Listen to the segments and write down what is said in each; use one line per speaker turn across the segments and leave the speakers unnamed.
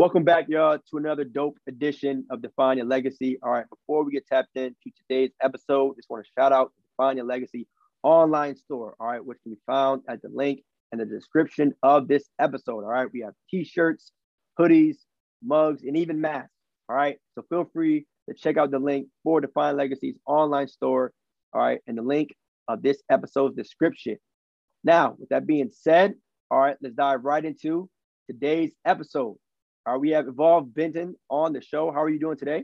Welcome back, y'all, to another dope edition of Define Your Legacy. All right, before we get tapped into today's episode, just want to shout out Define Your Legacy online store, all right, which can be found at the link in the description of this episode. All right, we have t-shirts, hoodies, mugs, and even masks. All right, so feel free to check out the link for Define Legacy's online store. All right, and the link of this episode's description. Now, with that being said, all right, let's dive right into today's episode. Right, we have Evolve Benton on the show. How are you doing today?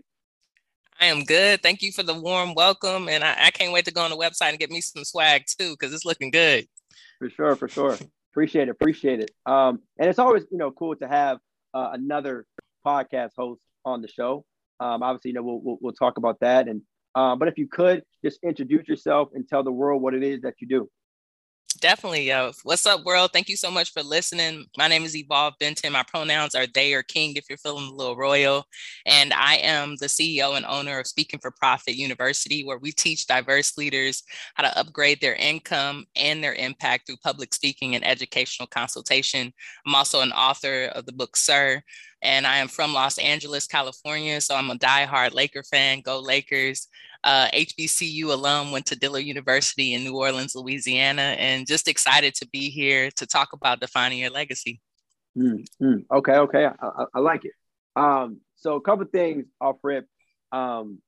I am good. Thank you for the warm welcome. And I, I can't wait to go on the website and get me some swag too, because it's looking good.
For sure, for sure. appreciate it. Appreciate it. Um, and it's always, you know, cool to have uh, another podcast host on the show. Um, obviously, you know, we'll, we'll, we'll talk about that. And, uh, but if you could just introduce yourself and tell the world what it is that you do.
Definitely, yo. What's up, world? Thank you so much for listening. My name is Evolve Benton. My pronouns are they or king if you're feeling a little royal. And I am the CEO and owner of Speaking for Profit University, where we teach diverse leaders how to upgrade their income and their impact through public speaking and educational consultation. I'm also an author of the book Sir, and I am from Los Angeles, California. So I'm a diehard Laker fan. Go Lakers uh, HBCU alum, went to Dillard University in New Orleans, Louisiana, and just excited to be here to talk about defining your legacy.
Mm-hmm. Okay, okay, I, I, like it. Um, so a couple things off rip. Um,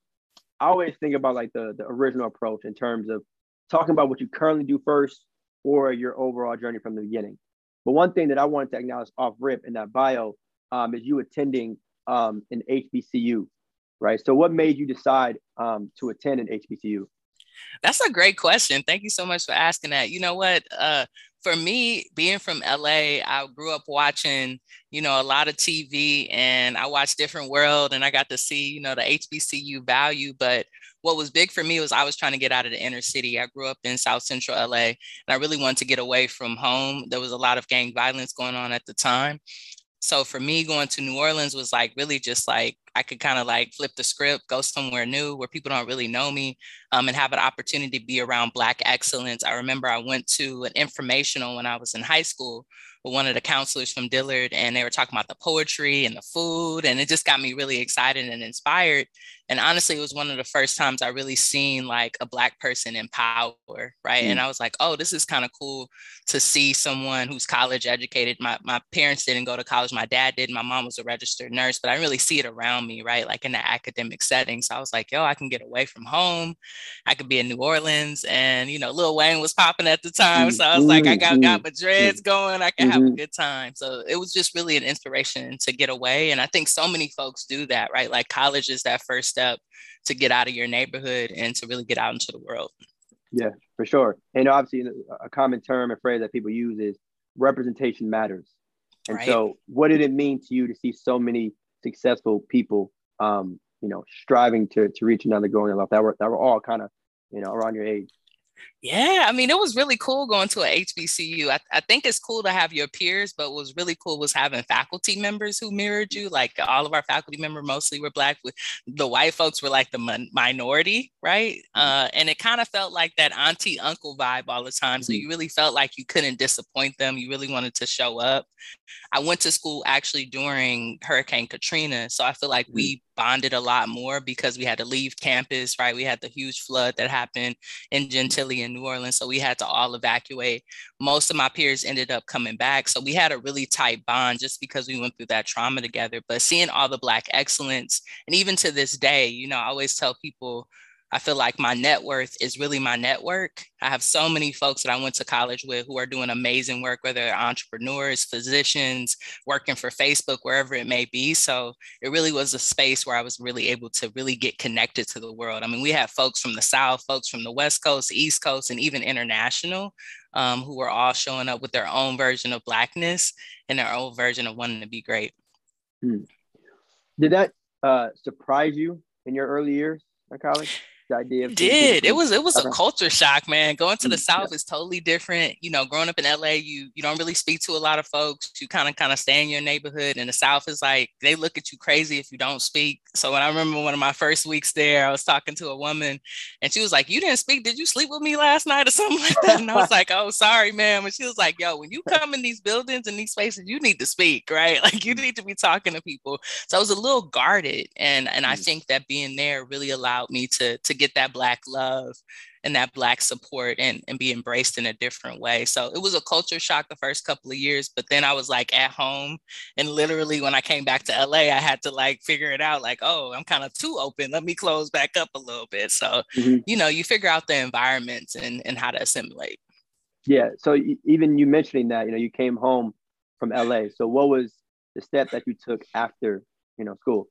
I always think about like the the original approach in terms of talking about what you currently do first or your overall journey from the beginning. But one thing that I wanted to acknowledge off rip in that bio um, is you attending um, an HBCU right? So, what made you decide um, to attend an HBCU?
That's a great question. Thank you so much for asking that. You know what? Uh, for me, being from LA, I grew up watching, you know, a lot of TV and I watched Different World and I got to see, you know, the HBCU value. But what was big for me was I was trying to get out of the inner city. I grew up in South Central LA and I really wanted to get away from home. There was a lot of gang violence going on at the time. So for me, going to New Orleans was like really just like I could kind of like flip the script, go somewhere new where people don't really know me, um, and have an opportunity to be around Black excellence. I remember I went to an informational when I was in high school with one of the counselors from Dillard, and they were talking about the poetry and the food, and it just got me really excited and inspired. And honestly, it was one of the first times I really seen like a Black person in power, right? Mm. And I was like, oh, this is kind of cool to see someone who's college educated. My, my parents didn't go to college, my dad did, my mom was a registered nurse, but I really see it around me, right? Like in the academic setting. So I was like, yo, I can get away from home. I could be in New Orleans. And, you know, Lil Wayne was popping at the time. So I was like, I got, got my dreads going. I can have a mm-hmm. good time. So it was just really an inspiration to get away. And I think so many folks do that, right? Like college is that first step to get out of your neighborhood and to really get out into the world.
Yeah, for sure. And obviously, a common term and phrase that people use is representation matters. And right. so, what did it mean to you to see so many successful people, um, you know, striving to to reach another goal in life that were that were all kind of, you know, around your age?
Yeah, I mean, it was really cool going to a HBCU. I, I think it's cool to have your peers, but what was really cool was having faculty members who mirrored you. Like all of our faculty members mostly were Black. With the white folks were like the minority, right? Mm-hmm. Uh, and it kind of felt like that auntie uncle vibe all the time. So mm-hmm. you really felt like you couldn't disappoint them. You really wanted to show up. I went to school actually during Hurricane Katrina. So I feel like mm-hmm. we bonded a lot more because we had to leave campus, right? We had the huge flood that happened in Gentilly in New Orleans. So we had to all evacuate. Most of my peers ended up coming back. So we had a really tight bond just because we went through that trauma together. But seeing all the Black excellence, and even to this day, you know, I always tell people, I feel like my net worth is really my network. I have so many folks that I went to college with who are doing amazing work, whether they're entrepreneurs, physicians, working for Facebook, wherever it may be. So it really was a space where I was really able to really get connected to the world. I mean, we have folks from the South, folks from the West Coast, East Coast, and even international um, who are all showing up with their own version of Blackness and their own version of wanting to be great.
Hmm. Did that uh, surprise you in your early years at college? The idea of
did. It was it was a culture shock man. Going to the mm, south yeah. is totally different. You know growing up in la you you don't really speak to a lot of folks. You kind of kind of stay in your neighborhood. And the south is like they look at you crazy if you don't speak. So when i remember one of my first weeks there i was talking to a woman and she was like you didn't speak. Did you sleep with me last night or something like that? And i was like oh sorry ma'am. And she was like yo when you come in these buildings and these spaces you need to speak right? Like you need to be talking to people. So i was a little guarded. And and i mm. think that being there really allowed me to to get that black love and that black support and, and be embraced in a different way. So it was a culture shock the first couple of years but then i was like at home. And literally when i came back to la i had to like figure it out like oh i'm kind of too open. Let me close back up a little bit. So mm-hmm. you know you figure out the environments and, and how to assimilate.
Yeah. So even you mentioning that you know you came home from la so what was the step that you took after you know school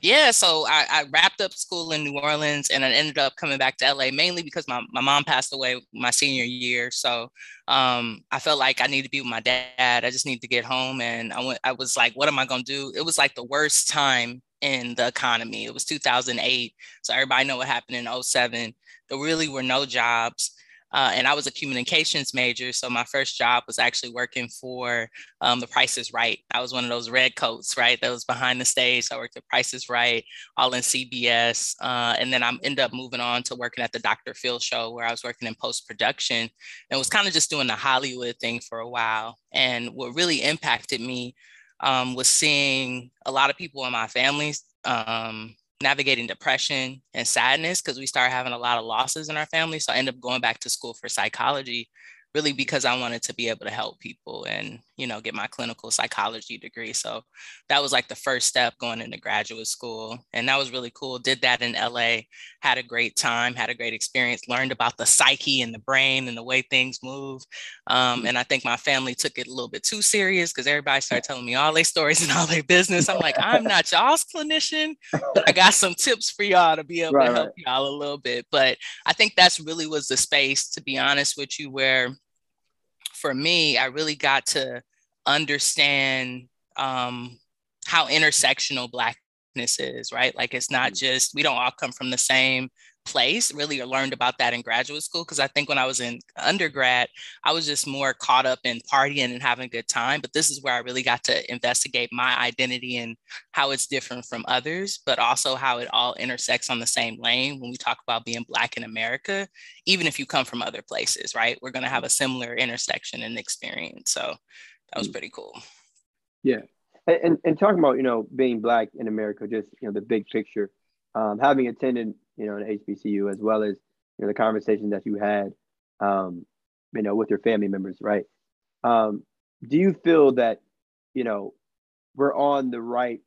yeah, so I, I, wrapped up school in New Orleans and I ended up coming back to LA mainly because my, my mom passed away my senior year. So um, I felt like I needed to be with my dad. I just needed to get home. And I went, I was like, what am I gonna do? It was like the worst time in the economy. It was 2008. So everybody know what happened in 07. There really were no jobs. Uh, and I was a communications major. So my first job was actually working for um, The Price is Right. I was one of those red coats, right? That was behind the stage. I worked at Price is Right, all in CBS. Uh, and then I ended up moving on to working at the Dr. Phil show where I was working in post production and was kind of just doing the Hollywood thing for a while. And what really impacted me um, was seeing a lot of people in my family um, navigating depression and sadness because we started having a lot of losses in our family. So I ended up going back to school for psychology really because I wanted to be able to help people and, you know, get my clinical psychology degree. So that was like the first step going into graduate school. And that was really cool. Did that in LA, had a great time, had a great experience, learned about the psyche and the brain and the way things move. Um, and I think my family took it a little bit too serious because everybody started telling me all their stories and all their business. I'm like, I'm not y'all's clinician, but I got some tips for y'all to be able right, to help right. y'all a little bit. But I think that's really was the space, to be honest with you, where for me, I really got to understand um, how intersectional Blackness is, right? Like it's not mm. just, we don't all come from the same place really learned about that in graduate school because i think when i was in undergrad i was just more caught up in partying and having a good time but this is where i really got to investigate my identity and how it's different from others but also how it all intersects on the same lane when we talk about being black in america even if you come from other places right? We're going to have a similar intersection and experience so that was mm. pretty cool.
Yeah. And, and talking about you know being black in america just you know the big picture um, having attended you know, an HBCU, as well as you know the conversation that you had, um, you know, with your family members, right? Um, do you feel that, you know, we're on the right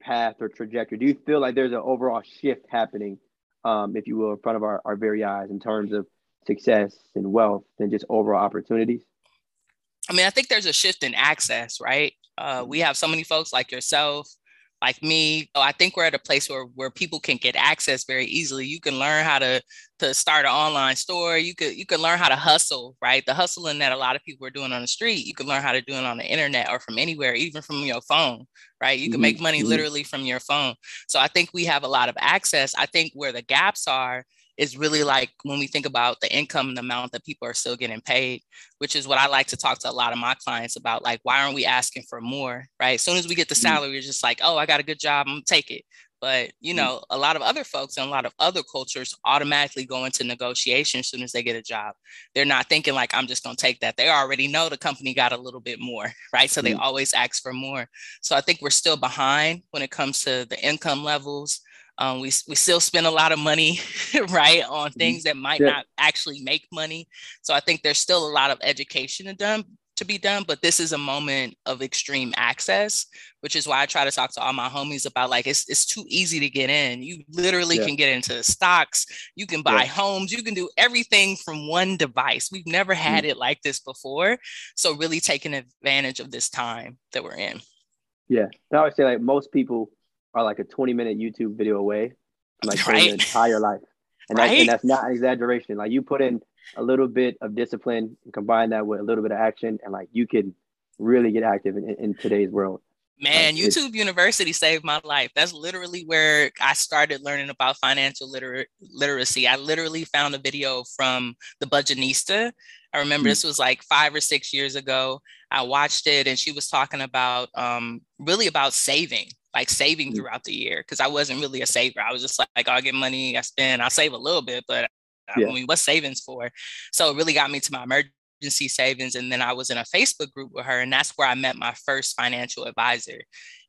path or trajectory? Do you feel like there's an overall shift happening, um, if you will, in front of our, our very eyes in terms of success and wealth and just overall opportunities?
I mean, I think there's a shift in access, right? Uh, we have so many folks like yourself like me i think we're at a place where where people can get access very easily. You can learn how to to start an online store. You could you can learn how to hustle right? The hustling that a lot of people are doing on the street you can learn how to do it on the internet or from anywhere even from your phone right? You can mm-hmm. make money mm-hmm. literally from your phone. So i think we have a lot of access. I think where the gaps are is really like when we think about the income and the amount that people are still getting paid, which is what I like to talk to a lot of my clients about. Like, why aren't we asking for more? Right. As soon as we get the mm. salary, we're just like, oh, I got a good job, I'm gonna take it. But you mm. know, a lot of other folks and a lot of other cultures automatically go into negotiation as soon as they get a job. They're not thinking like I'm just gonna take that. They already know the company got a little bit more, right? So they mm. always ask for more. So I think we're still behind when it comes to the income levels. Um, we, we still spend a lot of money, right, on mm-hmm. things that might yeah. not actually make money. So I think there's still a lot of education to done to be done, but this is a moment of extreme access, which is why I try to talk to all my homies about like it's it's too easy to get in. You literally yeah. can get into stocks, you can buy yeah. homes, you can do everything from one device. We've never had mm. it like this before. So really taking advantage of this time that we're in.
Yeah. I would say like most people are like a 20 minute YouTube video away from like right. entire life. And, right. that, and that's not an exaggeration. Like you put in a little bit of discipline and combine that with a little bit of action, and like you can really get active in, in today's world.
Man, like YouTube University saved my life. That's literally where I started learning about financial liter- literacy. I literally found a video from the Budgetnista. I remember mm-hmm. this was like five or six years ago. I watched it and she was talking about um, really about saving, like saving mm-hmm. throughout the year. Cause I wasn't really a saver. I was just like, like I'll get money, I spend, I'll save a little bit, but yeah. I mean, what's savings for? So it really got me to my emergency savings. And then I was in a Facebook group with her, and that's where I met my first financial advisor.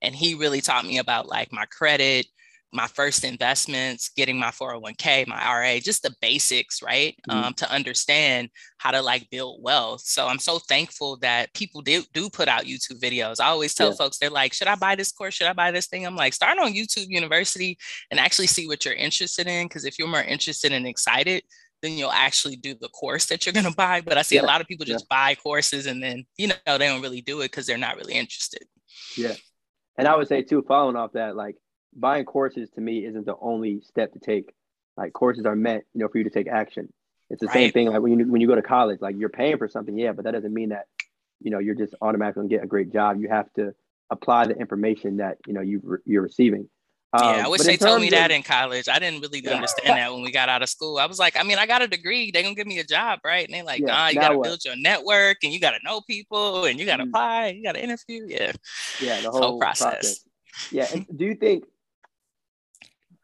And he really taught me about like my credit, my first investments, getting my 401k, my RA, just the basics, right? Mm-hmm. Um, to understand how to like build wealth. So I'm so thankful that people do, do put out YouTube videos. I always tell yeah. folks, they're like, should I buy this course? Should I buy this thing? I'm like, start on YouTube University and actually see what you're interested in. Because if you're more interested and excited, then you'll actually do the course that you're going to buy. But I see yeah. a lot of people just yeah. buy courses and then, you know, they don't really do it because they're not really interested.
Yeah. And I would say, too, following off that, like buying courses to me isn't the only step to take. Like courses are meant, you know, for you to take action. It's the right. same thing like when you when you go to college, like you're paying for something, yeah, but that doesn't mean that, you know, you're just automatically gonna get a great job. You have to apply the information that you know you you're receiving.
Um, yeah, I wish they told me of, that in college. I didn't really yeah. understand that when we got out of school. I was like, I mean, I got a degree. They're gonna give me a job, right? And they're like, yeah, nah, you gotta what? build your network and you gotta know people and you gotta mm-hmm. apply, you gotta interview. Yeah.
Yeah, the whole, whole process. process. Yeah. And do you think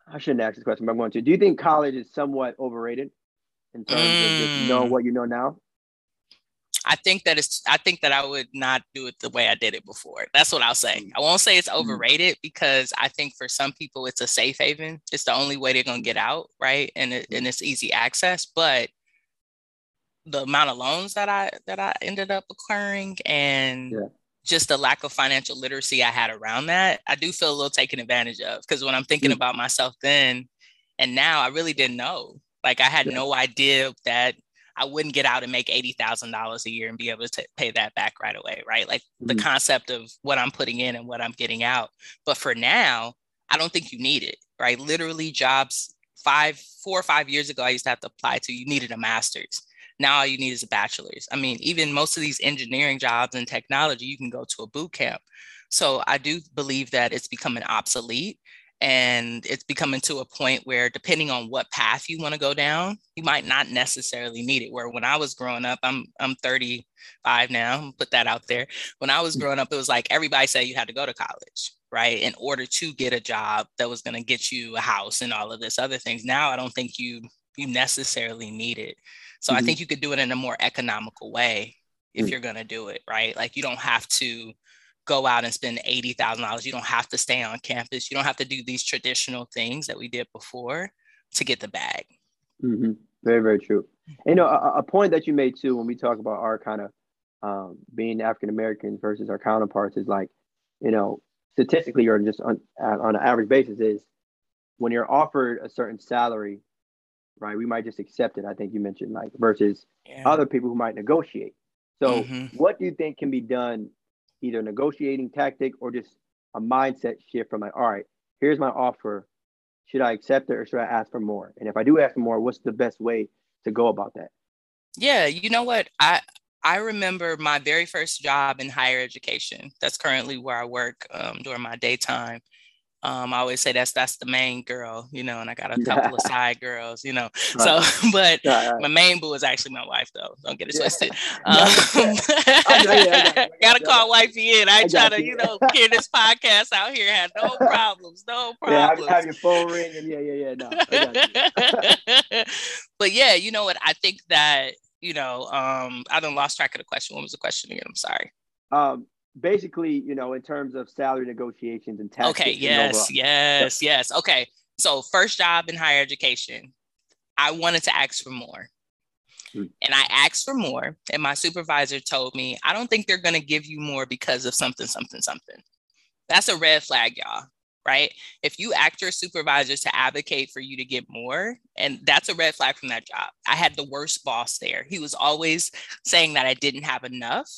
I shouldn't ask this question, but I'm going to. Do you think college is somewhat overrated in terms mm. of just knowing mm. what you know now?
I think that it's I think that I would not do it the way I did it before. That's what I'll say. I won't say it's mm-hmm. overrated because I think for some people it's a safe haven. It's the only way they're gonna get out, right? And it, and it's easy access. But the amount of loans that I that I ended up acquiring and yeah. Just the lack of financial literacy I had around that, I do feel a little taken advantage of. Because when I'm thinking mm-hmm. about myself then and now, I really didn't know. Like I had yeah. no idea that I wouldn't get out and make $80,000 a year and be able to pay that back right away, right? Like mm-hmm. the concept of what I'm putting in and what I'm getting out. But for now, I don't think you need it, right? Literally, jobs five, four or five years ago, I used to have to apply to, you needed a master's. Now all you need is a bachelor's. I mean, even most of these engineering jobs and technology, you can go to a boot camp. So I do believe that it's becoming obsolete and it's becoming to a point where depending on what path you want to go down you might not necessarily need it where when i was growing up i'm i'm 35 now put that out there when i was mm. growing up it was like everybody said you had to go to college right in order to get a job that was going to get you a house and all of this other things now i don't think you you necessarily need it so mm-hmm. i think you could do it in a more economical way if mm-hmm. you're going to do it right like you don't have to go out and spend $80,000. You don't have to stay on campus. You don't have to do these traditional things that we did before to get the bag.
Mm-hmm. Very, very true. And, you know, a, a, point that you made too, when we talk about our kind of um, being African Americans versus our counterparts is like, you know, statistically or just on, on an average basis is when you're offered a certain salary, right, we might just accept it. I think you mentioned like versus yeah. other people who might negotiate. So, mm-hmm. what do you think can be done either negotiating tactic or just a mindset shift from like, all right, here's my offer. Should I accept it or should I ask for more? And if I do ask for more, what's the best way to go about that?
Yeah, you know what? I I remember my very first job in higher education. That's currently where I work um, during my daytime. Um, I always say that's that's the main girl, you know, and I got a couple of side girls, you know. Right. So, but right, right. my main boo is actually my wife, though. Don't get it twisted. Um, gotta call wifey in. I, I try to, you. you know, hear this podcast out here. Had no problems, no problems.
Yeah, I have your phone ring, and yeah, yeah, yeah.
No, but yeah, you know what? I think that you know, um, I don't lost track of the question. What was the question again? I'm sorry.
Um, basically, you know, in terms of salary negotiations and tax.
Okay. Yes. Yes. Yes. Okay. So first job in higher education, I wanted to ask for more. Hmm. And I asked for more, and my supervisor told me, I don't think they're going to give you more because of something, something, something. That's a red flag, y'all, right? If you ask your supervisor to advocate for you to get more, and that's a red flag from that job. I had the worst boss there. He was always saying that I didn't have enough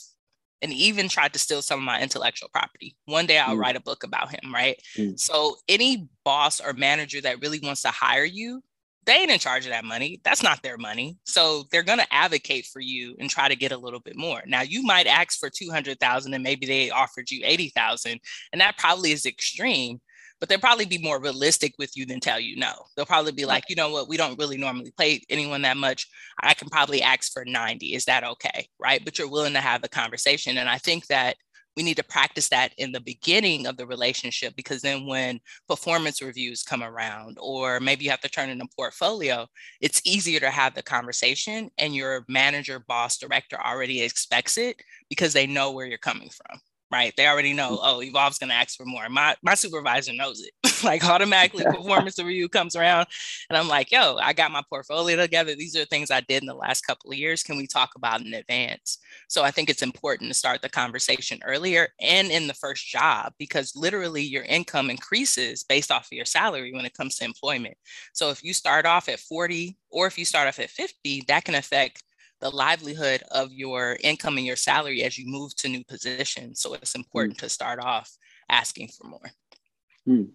and even tried to steal some of my intellectual property. One day I'll mm. write a book about him, right? Mm. So any boss or manager that really wants to hire you, they ain't in charge of that money. That's not their money. So they're going to advocate for you and try to get a little bit more. Now you might ask for 200,000 and maybe they offered you 80,000 and that probably is extreme, but they'll probably be more realistic with you than tell you no. They'll probably be like, you know what, we don't really normally pay anyone that much. I can probably ask for 90. Is that okay? Right. But you're willing to have the conversation. And I think that we need to practice that in the beginning of the relationship because then when performance reviews come around or maybe you have to turn in a portfolio it's easier to have the conversation and your manager boss director already expects it because they know where you're coming from right? They already know, mm. oh, Evolve's going to ask for more. My my supervisor knows it. like automatically performance review comes around and I'm like, yo, I got my portfolio together. These are things I did in the last couple of years. Can we talk about in advance? So I think it's important to start the conversation earlier and in the first job because literally your income increases based off of your salary when it comes to employment. So if you start off at 40 or if you start off at 50, that can affect the livelihood of your income and your salary as you move to new positions. So it's important mm. to start off asking for more.
Mm.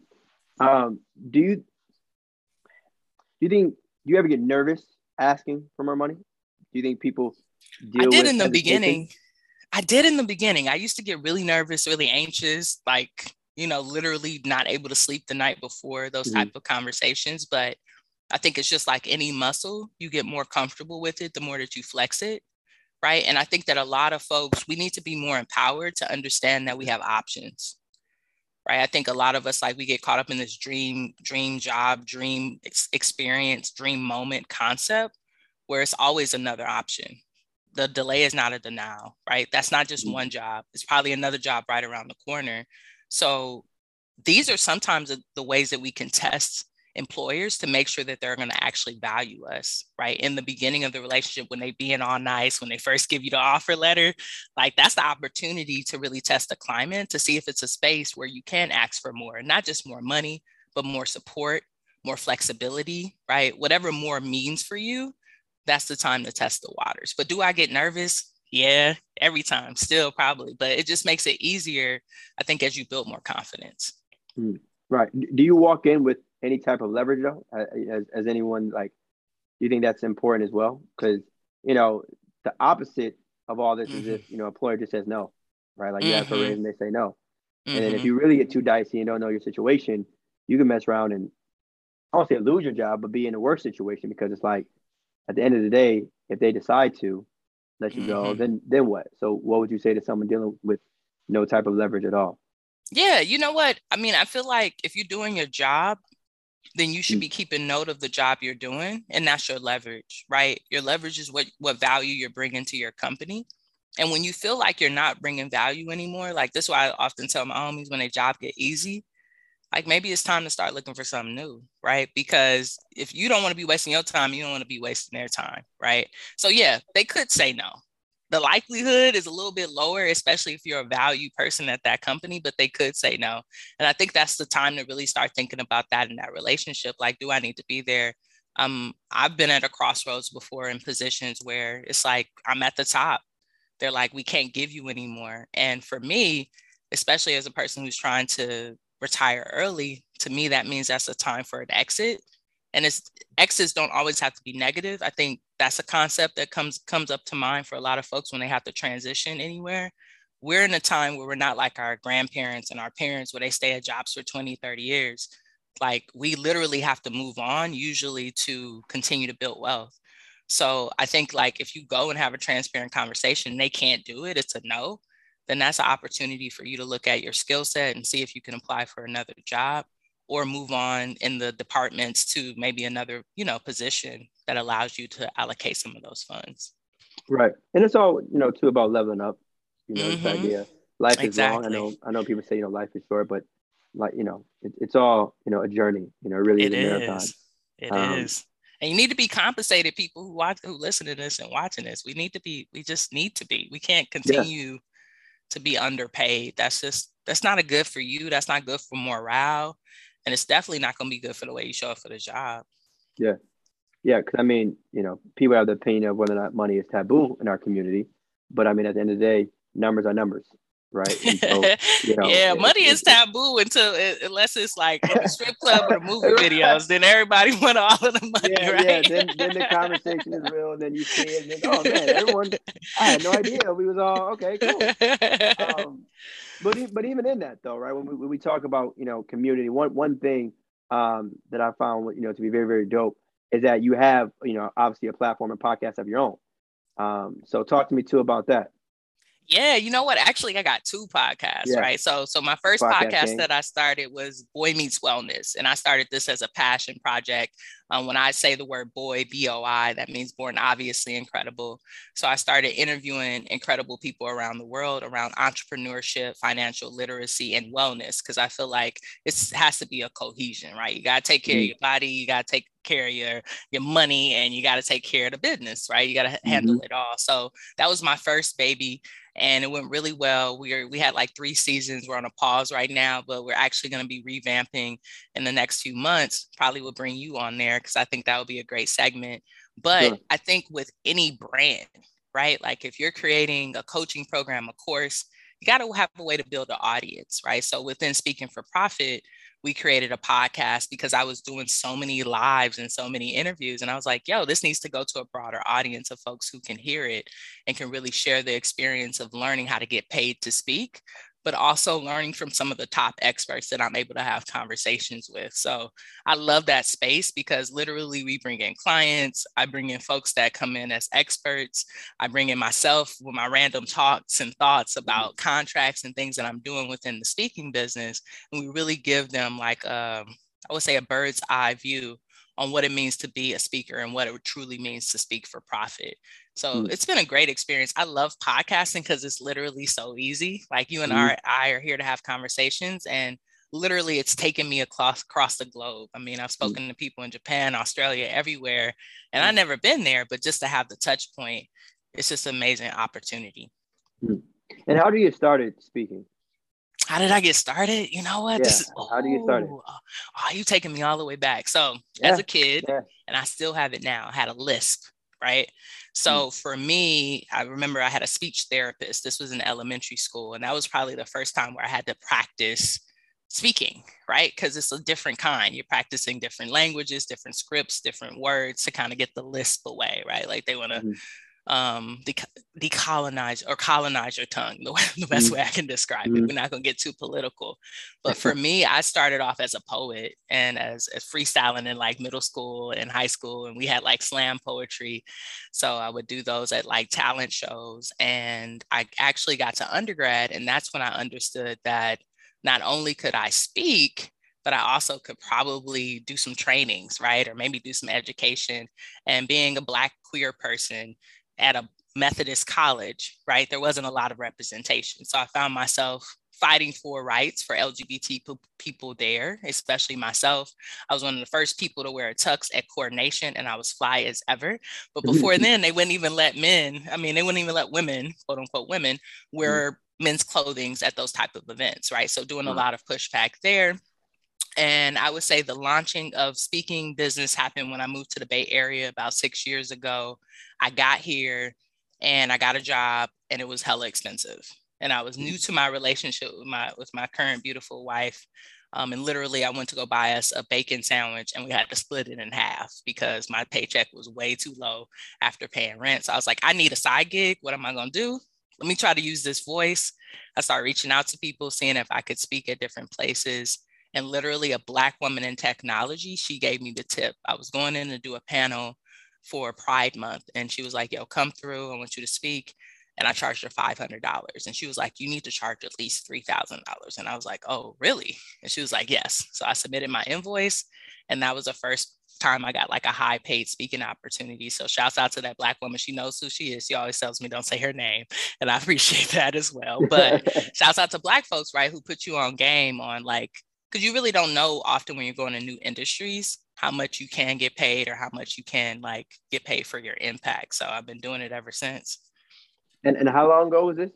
Um, do you do you think do you ever get nervous asking for more money? Do you think people
I did in the beginning. I did in the beginning. I used to get really nervous, really anxious, like you know, literally not able to sleep the night before those mm-hmm. type of conversations. But I think it's just like any muscle, you get more comfortable with it the more that you flex it. Right. And I think that a lot of folks, we need to be more empowered to understand that we have options. Right. I think a lot of us, like, we get caught up in this dream, dream job, dream ex- experience, dream moment concept where it's always another option. The delay is not a denial, right? That's not just mm-hmm. one job, it's probably another job right around the corner. So these are sometimes the ways that we can test employers to make sure that they're going to actually value us right? In the beginning of the relationship when they being all nice when they first give you the offer letter like that's the opportunity to really test the climate to see if it's a space where you can ask for more not just more money but more support more flexibility right? Whatever more means for you that's the time to test the waters. But do i get nervous? Yeah every time still probably but it just makes it easier i think as you build more confidence.
Hmm. right. Do you walk in with any type of leverage though? As, as anyone like, do you think that's important as well? Because you know the opposite of all this mm-hmm. is if you know employer just says no, right? Like you mm-hmm. ask for a raise and they say no, mm-hmm. and then if mm-hmm. you really get too dicey and don't know your situation, you can mess around and I don't say lose your job, but be in a worse situation because it's like at the end of the day, if they decide to let you go, mm-hmm. then then what? So what would you say to someone dealing with no type of leverage at all?
Yeah, you know what? I mean, I feel like if you're doing your job then you should mm. be keeping note of the job you're doing and that's your leverage right? Your leverage is what what value you're bringing to your company. And when you feel like you're not bringing value anymore like this is why i often tell my homies when a job get easy like maybe it's time to start looking for something new right? Because if you don't want to be wasting your time you don't want to be wasting their time right? So yeah they could say no the likelihood is a little bit lower, especially if you're a value person at that company, but they could say no. And I think that's the time to really start thinking about that in that relationship. Like, do I need to be there? Um, I've been at a crossroads before in positions where it's like I'm at the top. They're like, we can't give you anymore. And for me, especially as a person who's trying to retire early, to me, that means that's a time for an exit and it's exits don't always have to be negative. I think that's a concept that comes comes up to mind for a lot of folks when they have to transition anywhere. We're in a time where we're not like our grandparents and our parents where they stay at jobs for 20 30 years. Like we literally have to move on usually to continue to build wealth. So i think like if you go and have a transparent conversation they can't do it it's a no then that's an opportunity for you to look at your skill set and see if you can apply for another job or move on in the departments to maybe another you know position that allows you to allocate some of those funds.
Right. And it's all you know too about leveling up you know mm-hmm. this idea. Life is exactly. long. I know i know people say you know life is short but like you know it, it's all you know a journey you know really
it
is
a marathon. it um, is. and you need to be compensated people who watch who listen to this and watching this. We need to be we just need to be. We can't continue yeah. to be underpaid. That's just that's not a good for you. That's not good for morale and it's definitely not going to be good for the way you show up for the job.
Yeah, yeah. Because I mean, you know, people have the opinion of whether or not money is taboo in our community, but I mean, at the end of the day, numbers are numbers. Right?
So, you know, yeah, money is taboo until unless it's like a strip club or movie videos. Then everybody want all of the money,
yeah,
right?
Yeah, then, then the conversation is real, and then you see it, and then oh man, everyone, I had no idea. We was all okay, cool. Um, but but even in that though, right? When we, when we talk about you know community, one one thing um, that I found you know to be very very dope is that you have you know obviously a platform and podcast of your own. Um, so talk to me too about that.
Yeah, you know what? Actually, I got two podcasts, yeah. right? So, so my first podcast, podcast that I started was Boi Meets Wellness, and I started this as a passion project. Um, when I say the word boi, B O I, that means born obviously incredible. So I started interviewing incredible people around the world around entrepreneurship, financial literacy, and wellness, because I feel like it has to be a cohesion, right? You got to take care mm-hmm. of your body, you got to take care of your your money, and you got to take care of the business, right? You got to mm-hmm. handle it all. So that was my first baby and it went really well. We are we had like three seasons. We're on a pause right now, but we're actually going to be revamping in the next few months. Probably will bring you on there because I think that would be a great segment. But sure. I think with any brand, right? Like if you're creating a coaching program, a course, you got to have a way to build an audience, right? So within Speaking for Profit, we created a podcast because I was doing so many lives and so many interviews. And I was like, yo, this needs to go to a broader audience of folks who can hear it and can really share the experience of learning how to get paid to speak but also learning from some of the top experts that I'm able to have conversations with. So I love that space because literally we bring in clients, I bring in folks that come in as experts, I bring in myself with my random talks and thoughts mm-hmm. about contracts and things that I'm doing within the speaking business. And we really give them like, a, um, I would say, a bird's eye view on what it means to be a speaker and what it truly means to speak for profit. So mm. it's been a great experience. I love podcasting because it's literally so easy. Like you and mm. I are here to have conversations and literally it's taken me across across the globe. I mean, I've mm. spoken mm. to people in Japan, Australia, everywhere, and I've mm. never been there, but just to have the touch point, it's just an amazing opportunity.
Mm. And how do you started speaking?
How did I get started? You know what?
Yeah. This is, oh, how do you start it? Oh,
you taking me all the way back. So yeah. as a kid, yeah. and I still have it now, I had a lisp, right? So mm. for me, I remember I had a speech therapist. This was in elementary school, and that was probably the first time where I had to practice speaking, right? Because it's a different kind. You're practicing different languages, different scripts, different words to kind of get the lisp away, right? Like they want to mm-hmm um, decolonize or colonize your tongue, the, way, the best mm-hmm. way I can describe mm-hmm. it. We're not going to get too political. But for me, I started off as a poet and as, as freestyling in like middle school and high school. And we had like slam poetry. So I would do those at like talent shows. And I actually got to undergrad. And that's when I understood that not only could I speak, but I also could probably do some trainings, right? Or maybe do some education. And being a Black queer person, at a Methodist college, right, there wasn't a lot of representation. So I found myself fighting for rights for LGBT people there, especially myself. I was one of the first people to wear a tux at coordination and I was fly as ever. But mm-hmm. before then, they wouldn't even let men, I mean, they wouldn't even let women, quote unquote, women mm-hmm. wear men's clothings at those type of events, right? So doing a mm-hmm. lot of pushback there. And I would say the launching of speaking business happened when I moved to the Bay Area about six years ago. I got here and I got a job and it was hella expensive. And I was new to my relationship with my with my current beautiful wife. Um, and literally, I went to go buy us a bacon sandwich and we had to split it in half because my paycheck was way too low after paying rent. So I was like, I need a side gig. What am I going to do? Let me try to use this voice. I started reaching out to people, seeing if I could speak at different places and literally a black woman in technology she gave me the tip i was going in to do a panel for pride month and she was like yo come through i want you to speak and i charged her $500 and she was like you need to charge at least $3000 and i was like oh really and she was like yes so i submitted my invoice and that was the first time I got like a high paid speaking opportunity. So shouts out to that black woman. She knows who she is. She always tells me don't say her name. And I appreciate that as well. But shouts out to black folks, right, who put you on game on like because you really don't know often when you're going to new industries how much you can get paid or how much you can like get paid for your impact. So I've been doing it ever since.
And and how long ago was this?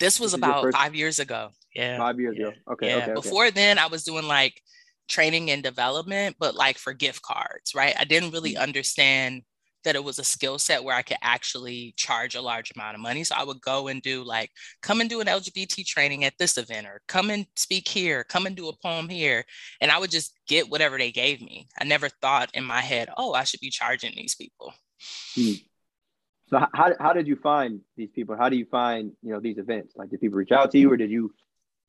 This was this about first... five years ago. Yeah.
Five years
yeah.
ago. Okay.
Yeah.
Okay,
Before
okay.
then, I was doing like training and development, but like for gift cards, right? I didn't really mm. understand that it was a skill set where I could actually charge a large amount of money. So I would go and do like, come and do an LGBT training at this event, or come and speak here, come and do a poem here. And I would just get whatever they gave me. I never thought in my head, oh, I should be charging these people.
Hmm. So how, how did you find these people? How do you find, you know, these events? Like did people reach out to you or did you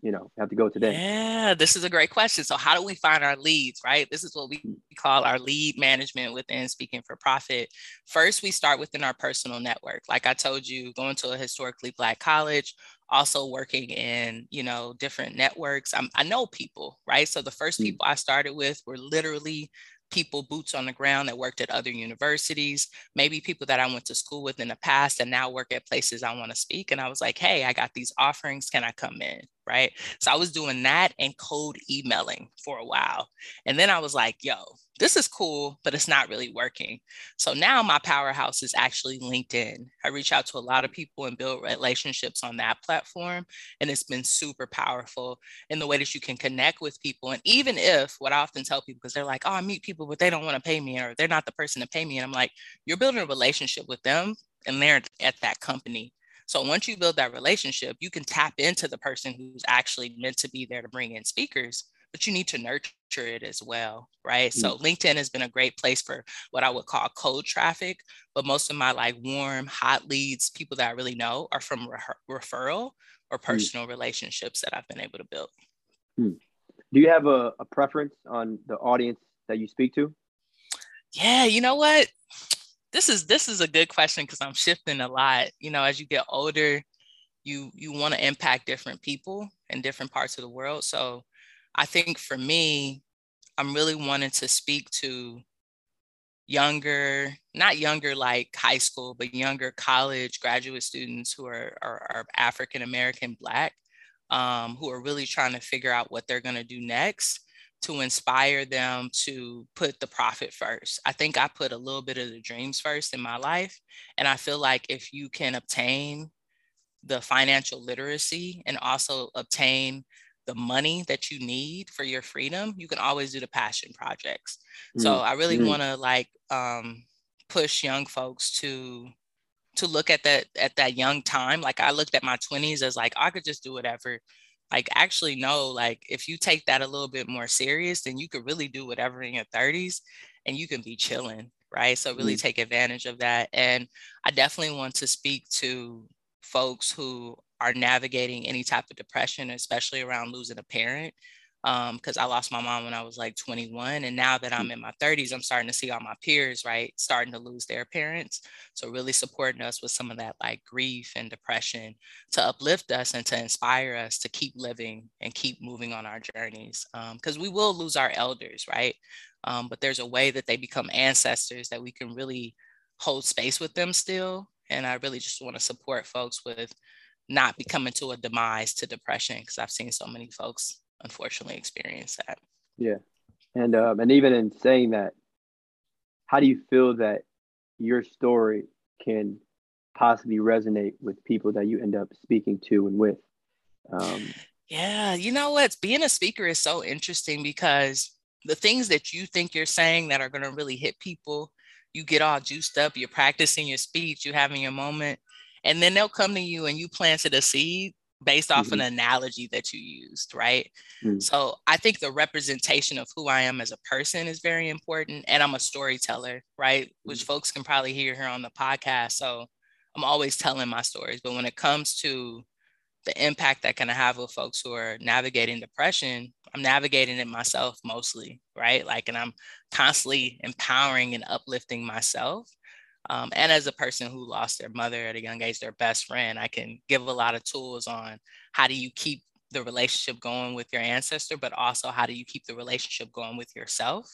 you know have to go today
yeah this is a great question so how do we find our leads right this is what we hmm. call our lead management within speaking for profit first we start within our personal network like i told you going to a historically black college also working in you know different networks I'm, i know people right so the first hmm. people i started with were literally people boots on the ground that worked at other universities, maybe people that I went to school with in the past and now work at places I want to speak. And I was like, hey, I got these offerings. Can I come in? Right. So I was doing that and cold emailing for a while. And then I was like, yo, this is cool, but it's not really working. So now my powerhouse is actually LinkedIn. I reach out to a lot of people and build relationships on that platform. And it's been super powerful in the way that you can connect with people. And even if what I often tell people, because they're like, oh, I meet people, but they don't want to pay me or they're not the person to pay me. And I'm like, you're building a relationship with them and they're at that company. So once you build that relationship, you can tap into the person who's actually meant to be there to bring in speakers but you need to nurture it as well, right? Mm-hmm. So LinkedIn has been a great place for what I would call cold traffic, but most of my like warm, hot leads, people that I really know, are from re- referral or mm. personal mm-hmm. relationships that I've been able to build.
Mm-hmm. Do you have a, a preference on the audience that you speak to?
Yeah, you know what? This is this is a good question because I'm shifting a lot. You know, as you get older, you you want to impact different people in different parts of the world. So I think for me, I'm really wanting to speak to younger, not younger like high school, but younger college graduate students who are, are, are African American Black, um, who are really trying to figure out what they're going to do next to inspire them to put the profit first. I think I put a little bit of the dreams first in my life. And I feel like if you can obtain the financial literacy and also obtain the money that you need for your freedom, you can always do the passion projects. Mm-hmm. So I really mm-hmm. want to like um, push young folks to to look at that at that young time. Like I looked at my 20s as like I could just do whatever. Like actually no, like if you take that a little bit more serious, then you could really do whatever in your 30s and you can be chilling, right? So really mm-hmm. take advantage of that. And I definitely want to speak to folks who are navigating any type of depression, especially around losing a parent. Because um, I lost my mom when I was like 21. And now that I'm in my 30s, I'm starting to see all my peers, right, starting to lose their parents. So, really supporting us with some of that like grief and depression to uplift us and to inspire us to keep living and keep moving on our journeys. Because um, we will lose our elders, right? Um, but there's a way that they become ancestors that we can really hold space with them still. And I really just want to support folks with not becoming to a demise to depression because I've seen so many folks unfortunately experience that.
Yeah, and um, and even in saying that, how do you feel that your story can possibly resonate with people that you end up speaking to and with? Um,
yeah, you know what? Being a speaker is so interesting because the things that you think you're saying that are going to really hit people, you get all juiced up, you're practicing your speech, you're having your moment, and then they'll come to you and you planted a seed based off mm-hmm. an analogy that you used, right? Mm-hmm. So I think the representation of who I am as a person is very important. And I'm a storyteller, right? Mm-hmm. Which folks can probably hear here on the podcast. So I'm always telling my stories. But when it comes to the impact that can have with folks who are navigating depression, I'm navigating it myself mostly, right? Like, and I'm constantly empowering and uplifting myself um, and as a person who lost their mother at a young age, their best friend, I can give a lot of tools on how do you keep the relationship going with your ancestor, but also how do you keep the relationship going with yourself?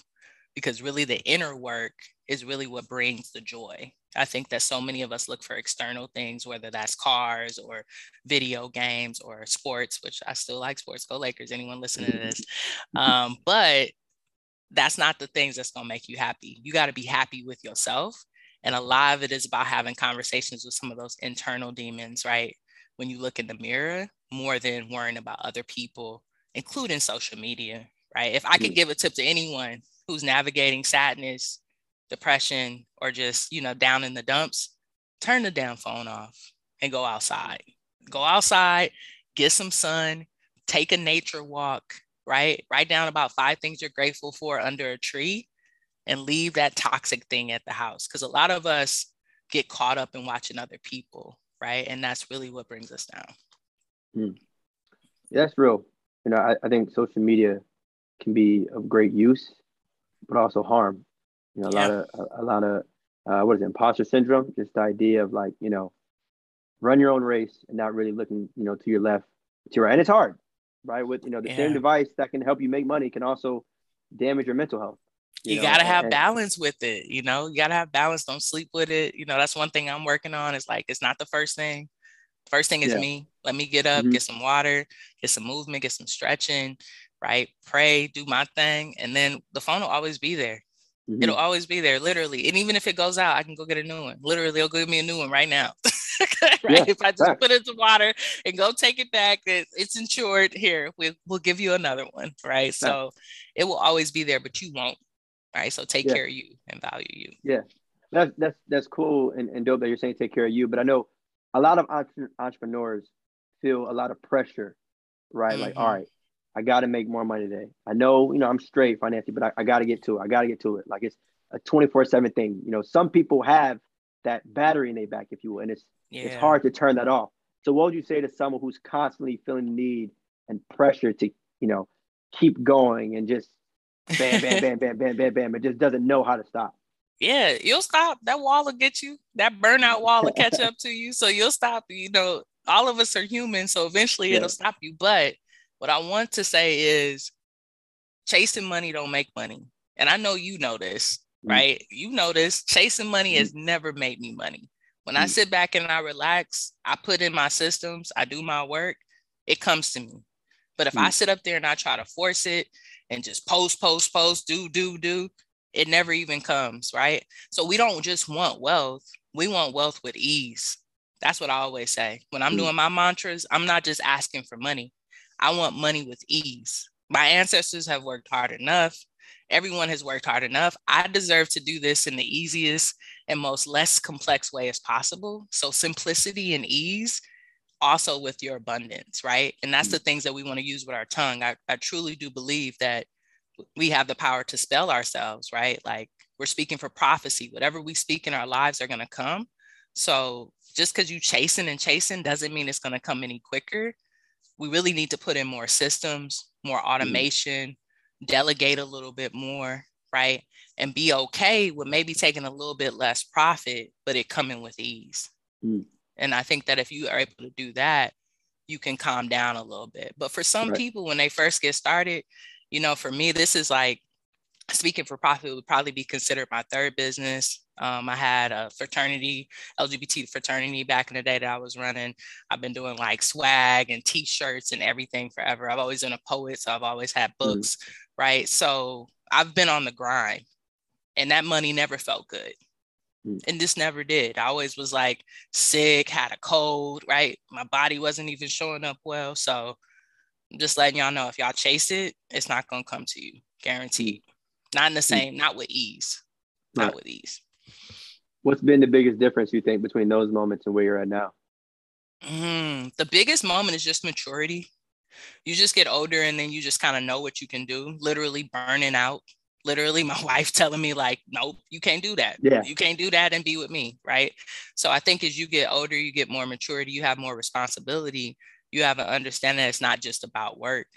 Because really, the inner work is really what brings the joy. I think that so many of us look for external things, whether that's cars or video games or sports, which I still like sports. Go Lakers, anyone listening to this. Um, but that's not the things that's going to make you happy. You got to be happy with yourself and a lot of it is about having conversations with some of those internal demons, right? When you look in the mirror, more than worrying about other people, including social media, right? If I could give a tip to anyone who's navigating sadness, depression, or just, you know, down in the dumps, turn the damn phone off and go outside. Go outside, get some sun, take a nature walk, right? Write down about five things you're grateful for under a tree and leave that toxic thing at the house. Because a lot of us get caught up in watching other people, right? And that's really what brings us down.
Mm. Yeah, that's real. You know, I, I think social media can be of great use, but also harm. You know, a yeah. lot of a, a, lot of uh, what is it, imposter syndrome? Just the idea of like, you know, run your own race and not really looking, you know, to your left, to your right. And it's hard, right? With you know, the yeah. same device that can help you make money can also damage your mental health.
You, you know? gotta have balance with it, you know. You gotta have balance. Don't sleep with it. You know, that's one thing I'm working on. Is like it's not the first thing. First thing is yeah. me. Let me get up, mm-hmm. get some water, get some movement, get some stretching, right? Pray, do my thing. And then the phone will always be there. Mm-hmm. It'll always be there, literally. And even if it goes out, I can go get a new one. Literally, it'll give me a new one right now. right? Yeah, if I just right. put it in water and go take it back, it, it's insured. Here, we, will give you another one, right? So it will always be there, but you won't, right? So take yeah. care of you and value you.
Yeah, that's that's that's cool and, and dope that you're saying take care of you. But I know a lot of entre- entrepreneurs feel a lot of pressure, right? Mm-hmm. Like, all right, I got to make more money today. I know, you know, I'm straight financially, but I, I got to get to it. I got to get to it. Like it's a 24 seven thing. You know, some people have that battery in their back, if you will, and it's yeah. it's hard to turn that off. So what would you say to someone who's constantly feeling the need and pressure to, you know, keep going and just bam, bam, bam, bam, bam, bam, bam, it just doesn't know how to stop?
Yeah, you'll stop. That wall will get you. That burnout wall will catch up to you. So you'll stop. You know, all of us are human. So eventually yeah. it'll stop you. But what I want to say is chasing money don't make money. And I know you know this, mm. right? You know this. Chasing money mm. has never made me money. When mm. I sit back and I relax, I put in my systems, I do my work, it comes to me. But if I mm. sit up there and I try to force it and just post, post, post, do, do, do, it never even comes, right? So we don't just want wealth, we want wealth with ease. That's what I always say. When I'm mm. doing my mantras, I'm not just asking for money. I want money with ease. My ancestors have worked hard enough. Everyone has worked hard enough. I deserve to do this in the easiest and most less complex way as possible. So, simplicity and ease also with your abundance, right? And that's the things that we want to use with our tongue. I, I truly do believe that we have the power to spell ourselves, right? Like we're speaking for prophecy. Whatever we speak in our lives are going to come. So, just because you chasing and chasing doesn't mean it's going to come any quicker we really need to put in more systems, more mm. automation, mm-hmm. delegate a little bit more, right? And be okay with maybe taking a little bit less profit, but it coming with ease. Mm. And I think that if you are able to do that, you can calm down a little bit. But for some right. people, when they first get started, you know, for me, this is like speaking for profit would probably be considered my third business. Um, I had a fraternity, LGBT fraternity back in the day that I was running. I've been doing like swag and t-shirts and everything forever. I've always been a poet, so I've always had mm-hmm. books, mm-hmm. right? So I've been on the grind and that money never felt good. And this never did. I always was like sick, had a cold, right? My body wasn't even showing up well. So I'm just letting y'all know if y'all chase it, it's not gonna come to you, guaranteed. Not in the mm-hmm. same, not with ease. Not right. with ease.
What's been the biggest difference you think between those moments and where you're at now?
Mm, the biggest moment is just maturity. You just get older and then you just kind of know what you can do, literally burning out. Literally, my wife telling me, like, nope, you can't do that. Yeah. You can't do that and be with me. Right. So I think as you get older, you get more maturity, you have more responsibility, you have an understanding that it's not just about work.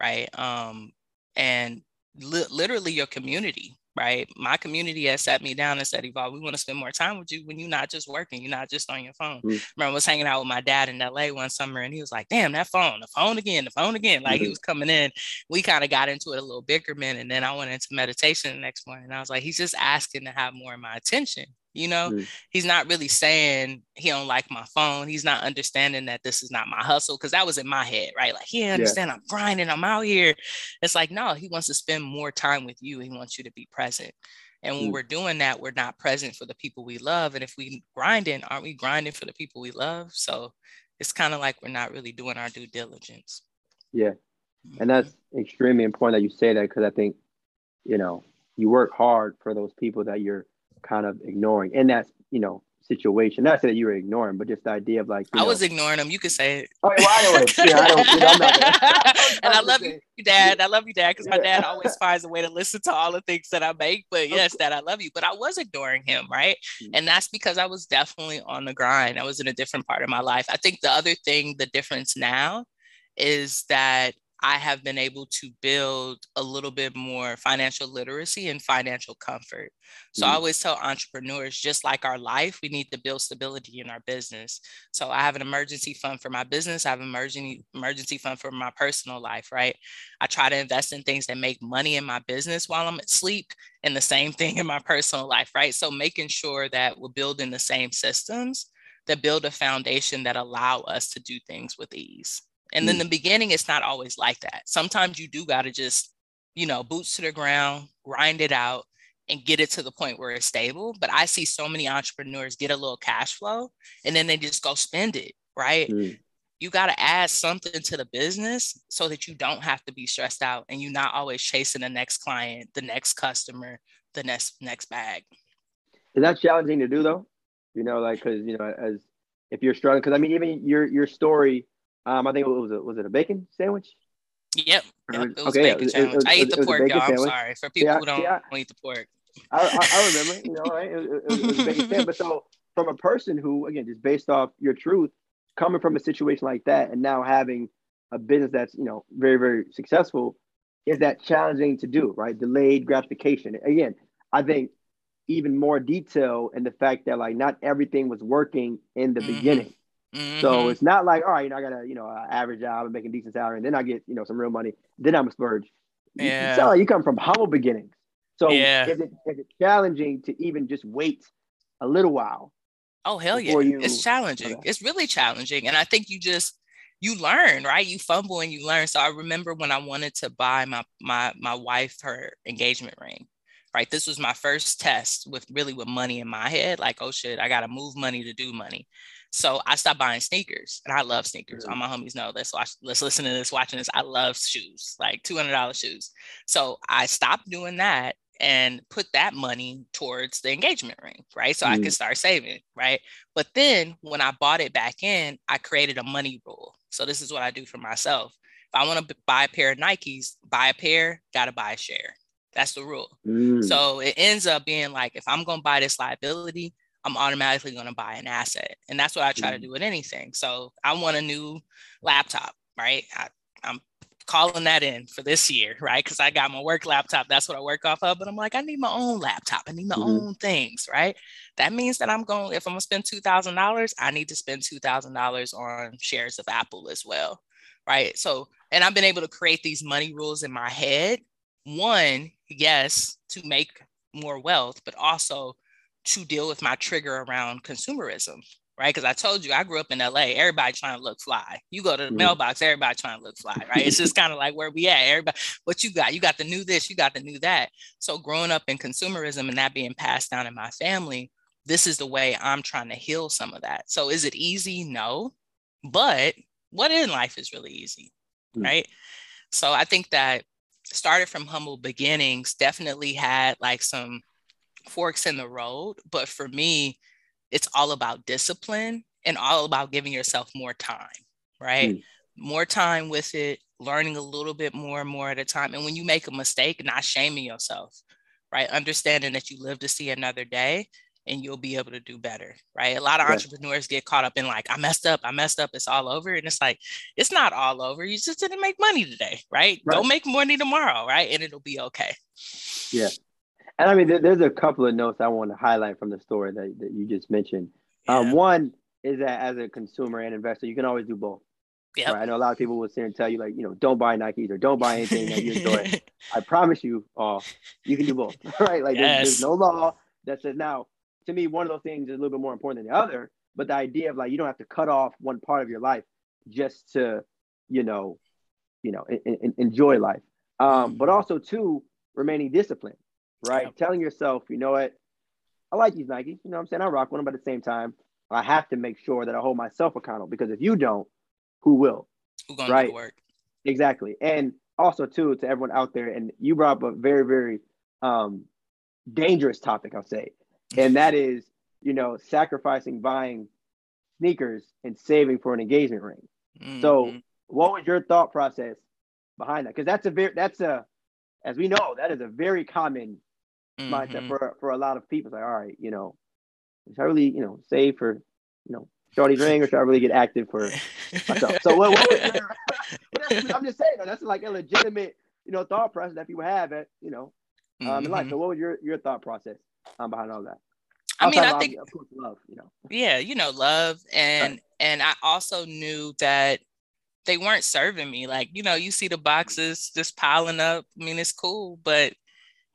Right. Um, and li- literally your community right? My community has sat me down and said, Evolve, we want to spend more time with you when you're not just working, you're not just on your phone. Mm-hmm. Remember, I was hanging out with my dad in LA one summer and he was like, damn, that phone, the phone again, the phone again. Like mm-hmm. he was coming in. We kind of got into it a little bigger, man. And then I went into meditation the next morning. And I was like, he's just asking to have more of my attention. You know, mm. he's not really saying he don't like my phone. He's not understanding that this is not my hustle because that was in my head, right? Like he understand yeah. I'm grinding, I'm out here. It's like no, he wants to spend more time with you. He wants you to be present. And when mm. we're doing that, we're not present for the people we love. And if we grinding, aren't we grinding for the people we love? So it's kind of like we're not really doing our due diligence.
Yeah. And that's extremely important that you say that because I think, you know, you work hard for those people that you're kind of ignoring in that, you know, situation. Not that you were ignoring, but just the idea of like
I know, was ignoring them. You could say it.
Oh, well, I yeah, I don't. You know, I'm
and I love you, Dad. I love you, Dad, because my dad always finds a way to listen to all the things that I make. But yes, Dad, I love you. But I was ignoring him, right? Mm-hmm. And that's because I was definitely on the grind. I was in a different part of my life. I think the other thing, the difference now, is that I have been able to build a little bit more financial literacy and financial comfort. So mm-hmm. I always tell entrepreneurs, just like our life, we need to build stability in our business. So I have an emergency fund for my business. I have an emergency emergency fund for my personal life, right? I try to invest in things that make money in my business while I'm asleep and the same thing in my personal life, right? So making sure that we're building the same systems that build a foundation that allow us to do things with ease. And mm. in the beginning, it's not always like that. Sometimes you do got to just, you know, boots to the ground, grind it out, and get it to the point where it's stable. But I see so many entrepreneurs get a little cash flow and then they just go spend it, right? Mm. You got to add something to the business so that you don't have to be stressed out and you're not always chasing the next client, the next customer, the next next bag.
Is that challenging to do though? You know, like because you know, as if you're struggling, because I mean, even your your story um, I think it was a, was it a bacon sandwich?
Yep. yep. It was okay, bacon yeah, sandwich. It, it, I eat the pork, y'all. I'm sorry for people yeah, who don't, yeah. eat the pork.
I, I, I, remember, you know, right? It, it, was a bacon sandwich. But so from a person who, again, just based off your truth, coming from a situation like that, and now having a business that's you know very very successful, is that challenging to do? Right? Delayed gratification. Again, I think even more detail in the fact that like not everything was working in the mm-hmm. beginning Mm-hmm. So it's not like, all right, you know, I got a you know average job and making decent salary, and then I get you know some real money. Then I'm a splurge. Yeah. You, sound like you come from humble beginnings. So yeah. is, it, is it challenging to even just wait a little while?
Oh hell yeah, you... it's challenging. Okay. It's really challenging, and I think you just you learn, right? You fumble and you learn. So I remember when I wanted to buy my my my wife her engagement ring. Right, this was my first test with really with money in my head. Like, oh shit, I gotta move money to do money. So I stopped buying sneakers and I love sneakers. Mm-hmm. All my homies know this. Watch, let's listen to this, watching this. I love shoes, like $200 shoes. So I stopped doing that and put that money towards the engagement ring, right? So mm-hmm. I could mm. start saving, right? But then when I bought it back in, I created a money rule. So this is what I do for myself. If I want to buy a pair of Nikes, buy a pair, got to buy a share. That's the rule. Mm. So it ends up being like if I'm going to buy this liability, I'm automatically going to buy an asset. And that's what I try mm-hmm. to do with anything. So I want a new laptop, right? I, I'm calling that in for this year, right? Because I got my work laptop. That's what I work off of. But I'm like, I need my own laptop. I need my mm-hmm. own things, right? That means that I'm going, if I'm gonna spend $2,000, I need to spend $2,000 on shares of Apple as well, right? So, and I've been able to create these money rules in my head. One, yes, to make more wealth, but also to deal with my trigger around consumerism, right? Because I told you I grew up in LA, everybody trying to look fly. You go to the mm-hmm. mailbox, everybody trying to look fly, right? it's just kind of like where we at. Everybody, what you got? You got the new this, you got the new that. So growing up in consumerism and that being passed down in my family, this is the way I'm trying to heal some of that. So is it easy? No. But what in life is really easy, mm-hmm. right? So I think that started from humble beginnings, definitely had like some forks in the road. But for me, it's all about discipline and all about giving yourself more time, right? Mm. More time with it, learning a little bit more and more at a time. And when you make a mistake, not shaming yourself, right? Understanding that you live to see another day and you'll be able to do better, right? A lot of entrepreneurs get caught up in like, I messed up, I messed up, it's all over. And it's like, it's not all over. You just didn't make money today, right? right. Go make money tomorrow, right? And it'll be okay.
Yeah. And I mean, there, there's a couple of notes I want to highlight from the story that, that you just mentioned. Um, yeah. Um, one is that as a consumer and investor, you can always do both. Yeah, right? I know a lot of people will sit and tell you like, you know, don't buy Nikes or don't buy anything that you enjoy. I promise you, all, you can do both, right? Like yes. there's, there's, no law that says now. To me, one of those things is a little bit more important than the other. But the idea of like you don't have to cut off one part of your life just to, you know, you know, in, in, enjoy life. Um, but mm-hmm. also too, remaining disciplined right? Yeah. Telling yourself, you know what, I like these Nikes, you know what I'm saying? I rock one, but at the same time, I have to make sure that I hold myself accountable because if you don't, who will?
Who gonna right? work?
Exactly. And also too, to everyone out there, and you brought up a very, very um dangerous topic, I'll say. and that is, you know, sacrificing buying sneakers and saving for an engagement ring. Mm-hmm. So, what was your thought process behind that? Because that's a very that's a as we know that is a very common mm-hmm. mindset for for a lot of people. It's like, all right, you know, should I really you know save for you know Shorty's ring, or should I really get active for myself? So what? what your, I'm just saying, that's like a legitimate you know thought process that people have at you know um, mm-hmm. in life. So what was your your thought process um, behind all that?
I mean, I think of course love, you know. Yeah, you know, love and right. and I also knew that they weren't serving me. Like, you know, you see the boxes just piling up. I mean, it's cool, but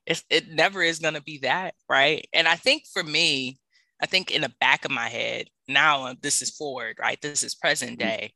it, it never is going to be that. Right. And I think for me, I think in the back of my head, now this is forward, right? This is present mm-hmm. day.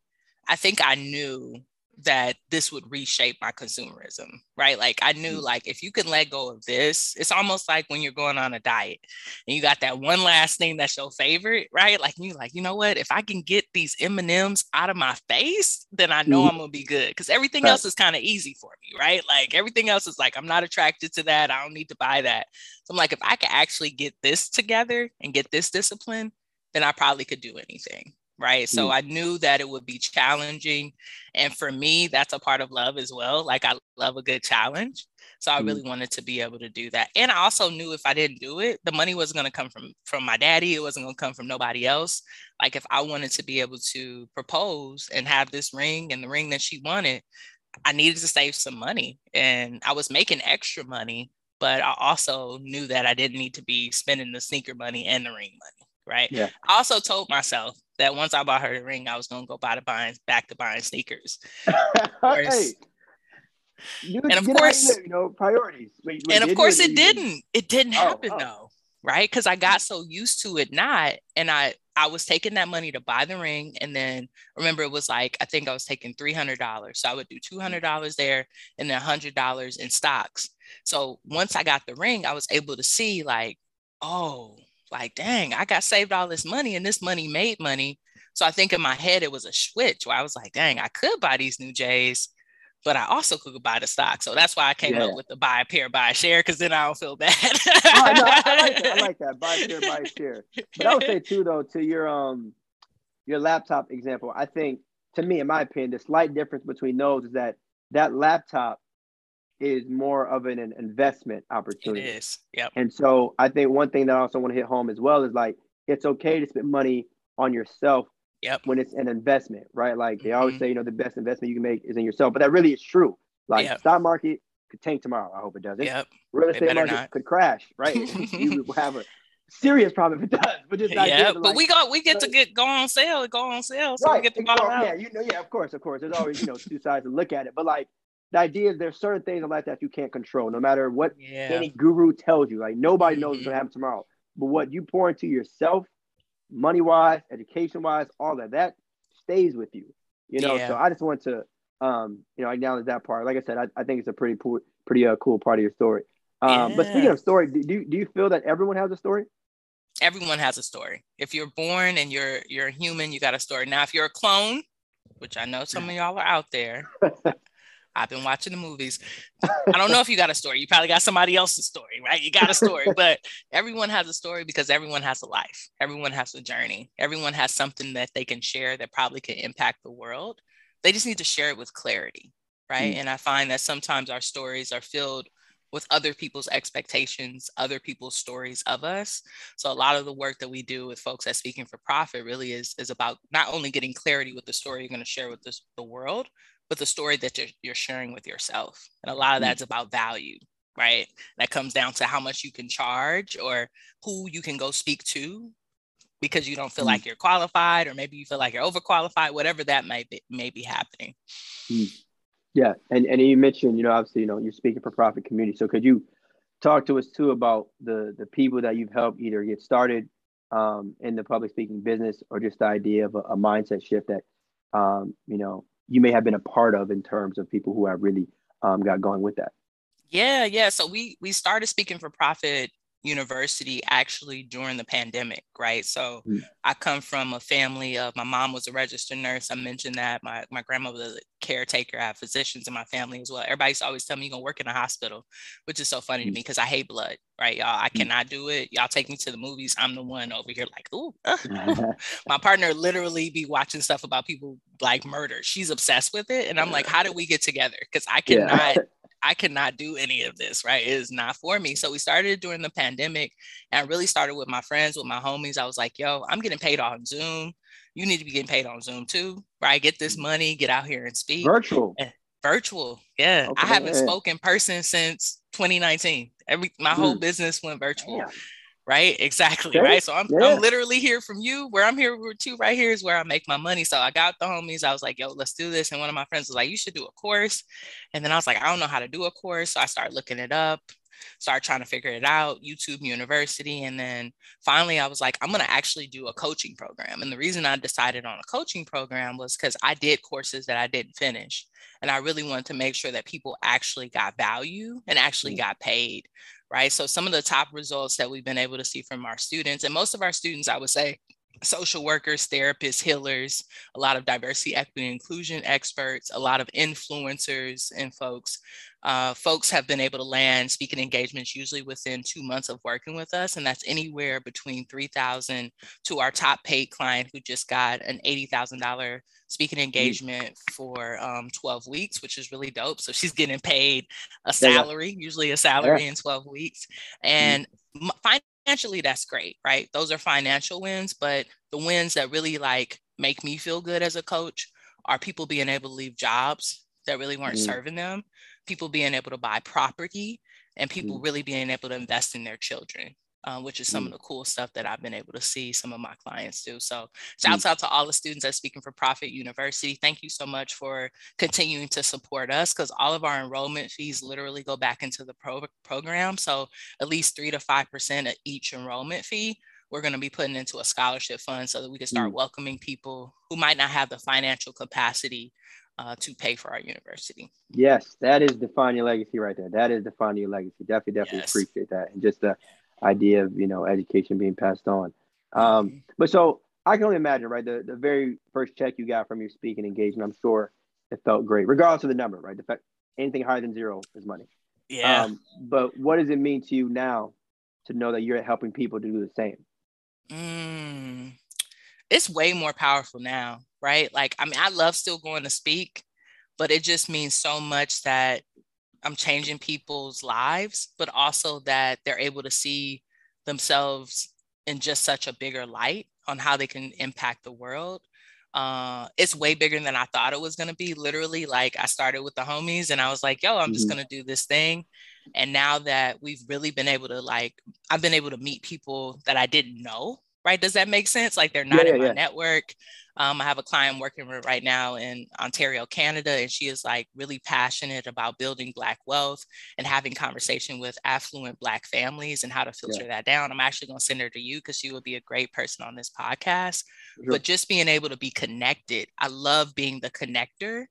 I think I knew that this would reshape my consumerism, right? Like I knew mm. like if you can let go of this, it's almost like when you're going on a diet and you got that one last thing that's your favorite, right? Like you like, you know what? If I can get these M&Ms out of my face, then I know mm. I'm going to be good cuz everything right. else is kind of easy for me, right? Like everything else is like I'm not attracted to that. I don't need to buy that. So I'm like if I could actually get this together and get this discipline, then I probably could do anything right? So mm. I knew that it would be challenging. And for me, that's a part of love as well. Like I love a good challenge. So I mm. really wanted to be able to do that. And I also knew if I didn't do it, the money wasn't going to come from from my daddy. It wasn't going to come from nobody else. Like if I wanted to be able to propose and have this ring and the ring that she wanted, I needed to save some money. And I was making extra money, but I also knew that I didn't need to be spending the sneaker money and the ring money right? Yeah. I also told myself that once I bought her the ring, I was gonna go buy the buying back to buying sneakers. hey.
You, and of course, you know, priorities.
Wait, wait, and of course, it didn't. It didn't oh, happen oh. though, right? Because I got so used to it not, and I I was taking that money to buy the ring, and then remember it was like I think I was taking three hundred dollars, so I would do two hundred dollars there, and then hundred dollars in stocks. So once I got the ring, I was able to see like, oh, like, dang, I got saved all this money and this money made money. So I think in my head it was a switch where I was like, dang, I could buy these new J's, but I also could buy the stock. So that's why I came yeah. up with the buy a pair, buy a share, because then I don't feel bad. oh, no,
I, like that. I like that. Buy a pair, buy a share. But I would say too, though, to your um your laptop example, I think to me, in my opinion, the slight difference between those is that that laptop is more of an, an investment opportunity.
It is. Yeah.
And so I think one thing that I also want to hit home as well is like it's okay to spend money on yourself
yep.
when it's an investment, right? Like they mm-hmm. always say, you know, the best investment you can make is in yourself, but that really is true. Like yep. stock market could tank tomorrow. I hope it doesn't.
Yep.
Real estate market not. could crash, right? you will have a serious problem if it does. But just
yeah, but like, we got we get to get go on sale, go on sale, so right. we get the
out. Yeah, you know, yeah, of course, of course. There's always you know two sides to look at it, but like the idea is there's certain things in life that you can't control, no matter what yeah. any guru tells you. Like nobody knows what's gonna mm-hmm. happen tomorrow. But what you pour into yourself, money wise, education wise, all that, that stays with you. You know, yeah. so I just want to um, you know, acknowledge that part. Like I said, I, I think it's a pretty pretty uh, cool part of your story. Um, yeah. but speaking of story, do you do you feel that everyone has a story?
Everyone has a story. If you're born and you're you're a human, you got a story. Now, if you're a clone, which I know some of y'all are out there, I've been watching the movies. I don't know if you got a story. You probably got somebody else's story, right? You got a story, but everyone has a story because everyone has a life. Everyone has a journey. Everyone has something that they can share that probably can impact the world. They just need to share it with clarity, right? Mm. And I find that sometimes our stories are filled with other people's expectations, other people's stories of us. So a lot of the work that we do with folks at Speaking for Profit really is, is about not only getting clarity with the story you're going to share with this, the world, but the story that you're, you're sharing with yourself. And a lot of mm. that's about value, right? That comes down to how much you can charge or who you can go speak to because you don't feel mm. like you're qualified or maybe you feel like you're overqualified, whatever that might be, may be happening.
Mm. Yeah. And, and you mentioned, you know, obviously, you know, you're speaking for profit community. So could you talk to us too about the, the people that you've helped either get started um, in the public speaking business or just the idea of a, a mindset shift that, um, you know, you may have been a part of in terms of people who have really um, got going with that?
Yeah, yeah. So we we started speaking for profit university actually during the pandemic, right? So mm. I come from a family of my mom was a registered nurse. I mentioned that my my grandmother was a caretaker. I have physicians in my family as well. Everybody's always telling me you're gonna work in a hospital, which is so funny mm. to me because I hate blood, right? Y'all, I mm. cannot do it. Y'all take me to the movies. I'm the one over here like, ooh. my partner literally be watching stuff about people like murder. She's obsessed with it. And I'm like, how did we get together? Because I cannot yeah. I cannot do any of this, right? It is not for me. So we started during the pandemic and I really started with my friends, with my homies. I was like, yo, I'm getting paid on Zoom. You need to be getting paid on Zoom too, right? Get this money, get out here and speak.
Virtual.
And virtual. Yeah. Okay. I haven't spoken person since 2019. Every my whole mm. business went virtual. Damn right? Exactly, okay. right? So I'm, yeah. I'm literally here from you. Where I'm here with you right here is where I make my money. So I got the homies. I was like, yo, let's do this. And one of my friends was like, you should do a course. And then I was like, I don't know how to do a course. So I started looking it up, started trying to figure it out, YouTube University. And then finally I was like, I'm going to actually do a coaching program. And the reason I decided on a coaching program was because I did courses that I didn't finish. And I really wanted to make sure that people actually got value and actually mm. got paid right? So some of the top results that we've been able to see from our students, and most of our students, I would say, social workers, therapists, healers, a lot of diversity, equity, inclusion experts, a lot of influencers and folks. Uh, folks have been able to land speaking engagements usually within two months of working with us, and that's anywhere between 3000 to our top paid client who just got an $80,000 speaking engagement for um, 12 weeks, which is really dope. So she's getting paid a salary, usually a salary yeah. in 12 weeks. And mm-hmm. financially, that's great, right? Those are financial wins, but the wins that really like make me feel good as a coach are people being able to leave jobs that really weren't mm-hmm. serving them, people being able to buy property, and people mm-hmm. really being able to invest in their children um, which is some mm. of the cool stuff that I've been able to see some of my clients do. So shouts mm. out to all the students at Speaking for Profit University. Thank you so much for continuing to support us because all of our enrollment fees literally go back into the pro- program. So at least three to 5% of each enrollment fee we're going to be putting into a scholarship fund so that we can start mm. welcoming people who might not have the financial capacity uh, to pay for our university.
Yes, that is defining your legacy right there. That is defining your legacy. Definitely, definitely yes. appreciate that. And just the idea of you know education being passed on. Um, mm-hmm. but so I can only imagine, right? The the very first check you got from your speaking engagement, I'm sure it felt great, regardless of the number, right? The fact anything higher than zero is money.
Yeah. Um,
but what does it mean to you now to know that you're helping people to do the same?
Mm, it's way more powerful now, right? Like, I mean, I love still going to speak, but it just means so much that I'm changing people's lives, but also that they're able to see themselves in just such a bigger light on how they can impact the world. Uh, it's way bigger than I thought it was going to be. Literally, like I started with the homies and I was like, yo, I'm mm-hmm. just going to do this thing. And now that we've really been able to, like, I've been able to meet people that I didn't know, right? Does that make sense? Like, they're not yeah, in my yeah. network. Um, I have a client working with right now in Ontario, Canada, and she is like really passionate about building Black wealth and having conversation with affluent Black families and how to filter yeah. that down. I'm actually going to send her to you because she would be a great person on this podcast. Sure. But just being able to be connected, I love being the connector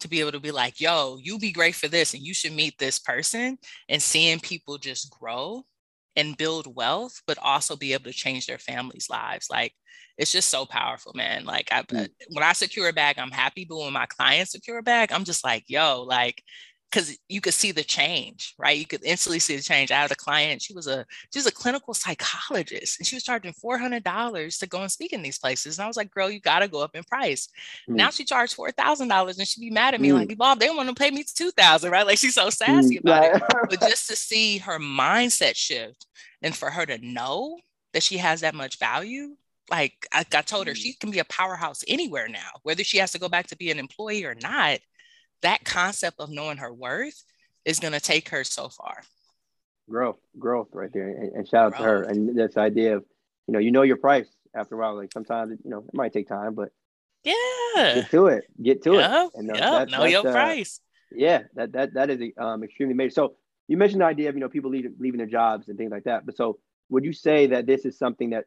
to be able to be like, yo, you be great for this and you should meet this person and seeing people just grow and build wealth, but also be able to change their families' lives. Like it's just so powerful, man. Like I, mm. when I secure a bag, I'm happy, but when my clients secure a bag, I'm just like, yo, like, because you could see the change, right? You could instantly see the change. I had a client; she was a she was a clinical psychologist, and she was charging four hundred dollars to go and speak in these places. And I was like, "Girl, you got to go up in price." Mm. Now she charged four thousand dollars, and she'd be mad at me mm. like, "Bob, they want to pay me two thousand, right?" Like she's so sassy mm. about it. but just to see her mindset shift, and for her to know that she has that much value like I, I told her, she mm. can be a powerhouse anywhere now, whether she has to go back to be an employee or not. That concept of knowing her worth is going to take her so far.
Growth, growth, right there, and, and shout out growth. to her. And this idea of, you know, you know your price after a while. Like sometimes, you know, it might take time, but
yeah,
get to it, get to
yep. it, and uh, yep. know your uh, price.
Yeah, that that that is um, extremely major. So you mentioned the idea of you know people leaving leaving their jobs and things like that. But so would you say that this is something that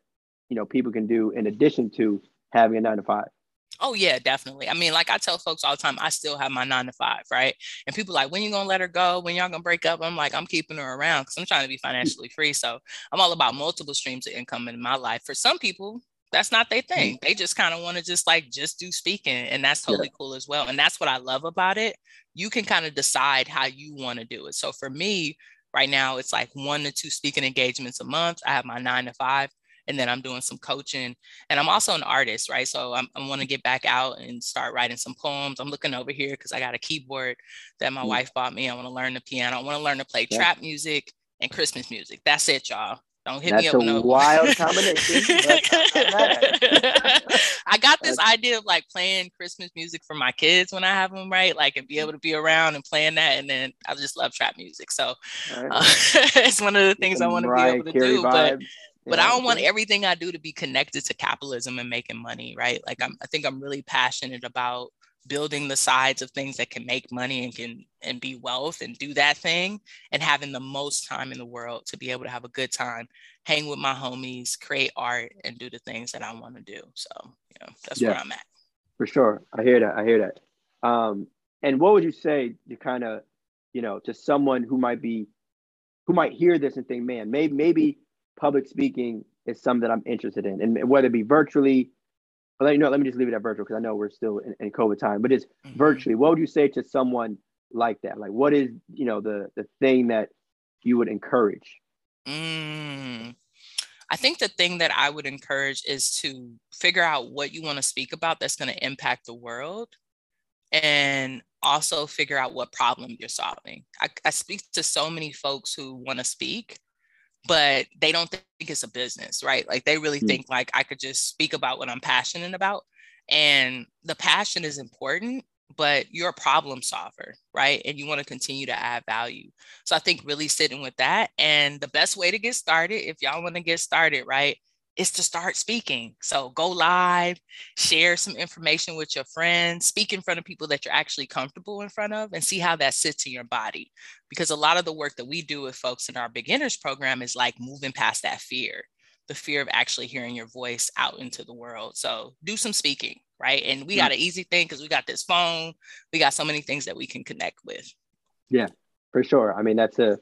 you know people can do in addition to having a nine to five
Oh yeah, definitely. I mean, like I tell folks all the time, I still have my nine to five, right? And people like, when you gonna let her go? When y'all gonna break up? I'm like, I'm keeping her around because I'm trying to be financially free. So I'm all about multiple streams of income in my life. For some people, that's not their thing. Mm-hmm. They just kind of want to just like just do speaking, and that's totally yeah. cool as well. And that's what I love about it. You can kind of decide how you want to do it. So for me, right now, it's like one to two speaking engagements a month. I have my nine to five and then I'm doing some coaching. And I'm also an artist, right? So I'm, I want to get back out and start writing some poems. I'm looking over here because I got a keyboard that my mm. wife bought me. I want to learn the piano. I want to learn to play yeah. trap music and Christmas music. That's it, y'all. Don't hit
That's
me up.
That's a no. wild combination.
I got this idea of like playing Christmas music for my kids when I have them, right? Like, and be able to be around and playing that. And then I just love trap music. So right. uh, it's one of the things I want to be able to do. Vibes. But but I don't want everything I do to be connected to capitalism and making money, right? Like I'm, I think I'm really passionate about building the sides of things that can make money and can and be wealth and do that thing and having the most time in the world to be able to have a good time, hang with my homies, create art and do the things that I want to do. So, you know, that's yeah, where I'm at.
For sure. I hear that. I hear that. Um, and what would you say to kind of, you know, to someone who might be who might hear this and think, man, maybe maybe public speaking is something that I'm interested in, and whether it be virtually. Well, you know, let me just leave it at virtual because I know we're still in, in COVID time. But it's mm-hmm. virtually. What would you say to someone like that? Like, what is you know the the thing that you would encourage?
Mm. I think the thing that I would encourage is to figure out what you want to speak about that's going to impact the world and also figure out what problem you're solving. I, I speak to so many folks who want to speak, but they don't think it's a business, right? Like they really mm-hmm. think like I could just speak about what I'm passionate about. And the passion is important, but you're a problem solver, right? And you want to continue to add value. So I think really sitting with that. And the best way to get started, if y'all want to get started, right, is to start speaking. So go live, share some information with your friends, speak in front of people that you're actually comfortable in front of, and see how that sits in your body. Because a lot of the work that we do with folks in our beginners program is like moving past that fear, the fear of actually hearing your voice out into the world. So do some speaking, right? And we mm. got an easy thing because we got this phone, we got so many things that we can connect with.
Yeah, for sure. I mean, that's a,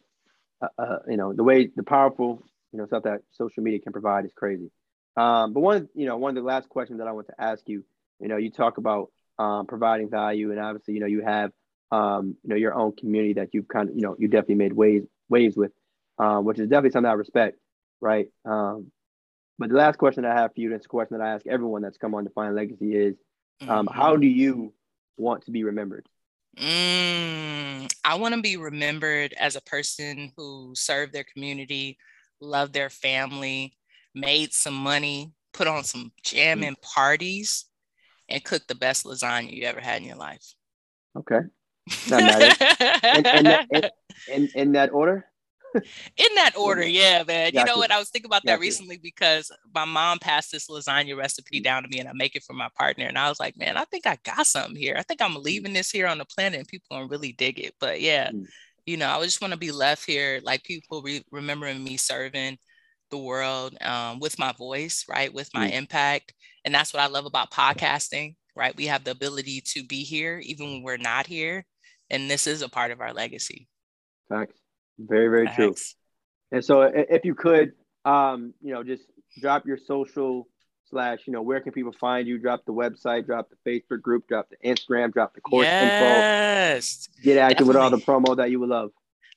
a, you know, the way the powerful you know, stuff that social media can provide is crazy. Um, but one, you know, one of the last questions that I want to ask you, you know, you talk about um, providing value, and obviously, you know, you have, um, you know, your own community that you've kind of, you know, you definitely made waves waves with, um, which is definitely something I respect, right? Um, but the last question I have for you, and it's a question that I ask everyone that's come on to Defiant Legacy, is mm-hmm. how do you want to be remembered?
Mm, I want to be remembered as a person who served their community, loved their family, made some money, put on some jamming mm. parties, and cooked the best lasagna you ever had in your life.
Okay. in, in, that, in, that order?
in that order, yeah, man. Got you know you. what? I was thinking about that recently because my mom passed this lasagna recipe down to me and I make it for my partner. And I was like, man, I think I got something here. I think I'm leaving this here on the planet and people gonna really dig it. But yeah, mm you know, I just want to be left here, like people re- remembering me serving the world um, with my voice, right, with my mm. impact. And that's what I love about podcasting, right? We have the ability to be here even when we're not here. And this is a part of our legacy.
Facts. Very, very Facts. true. And so if you could, um, you know, just drop your social slash, you know, where can people find you? Drop the website, drop the Facebook group, drop the Instagram, drop the course yes, info. Get active definitely. with all the promo that you would love.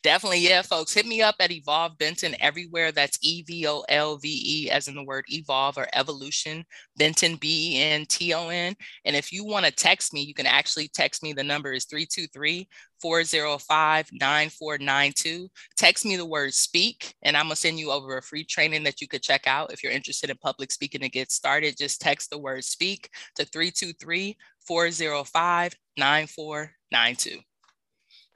Definitely, yeah, folks. Hit me up at Evolve Benton everywhere. That's E V O L V E, as in the word evolve or evolution. Benton, B E N T O N. And if you want to text me, you can actually text me. The number is 323 405 9492. Text me the word speak, and I'm going to send you over a free training that you could check out. If you're interested in public speaking to get started, just text the word speak to 323 405 9492.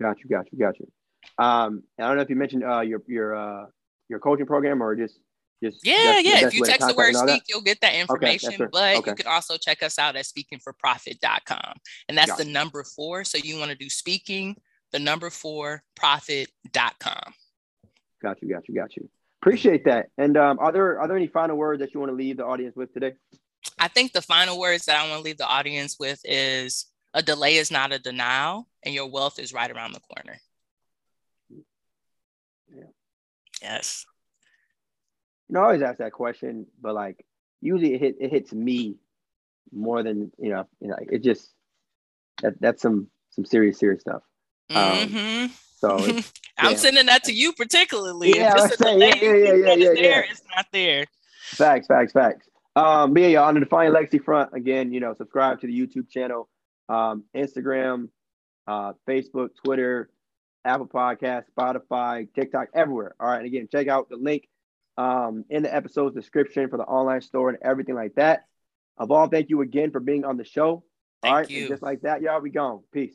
Got you, got you, got you. Um, I don't know if you mentioned uh, your your uh, your coaching program or just just
yeah yeah. If you text the word speak, you'll get that information. Okay, but okay. you can also check us out at speakingforprofit.com, and that's the number four. So you want to do speaking, the number four profit.com.
Got you, got you, got you. Appreciate that. And um, are there are there any final words that you want to leave the audience with today?
I think the final words that I want to leave the audience with is a delay is not a denial, and your wealth is right around the corner. Yeah. Yes.
You know, I always ask that question, but like usually it, hit, it hits me more than you know. You know, it just that that's some some serious serious stuff. Um, mm-hmm. So
I'm sending that to you particularly. Yeah, if it's delay, yeah, yeah, yeah, yeah, yeah, there, it's not there.
Facts, facts, facts. Um, but yeah, on the Defiant Legacy front, again, you know, subscribe to the YouTube channel, um, Instagram, uh, Facebook, Twitter, Apple Podcast, Spotify, TikTok, everywhere. All right. And again, check out the link um, in the episode's description for the online store and everything like that. Evolve, thank you again for being on the show.
Thank
all right. Just like that, y'all, we gone. Peace.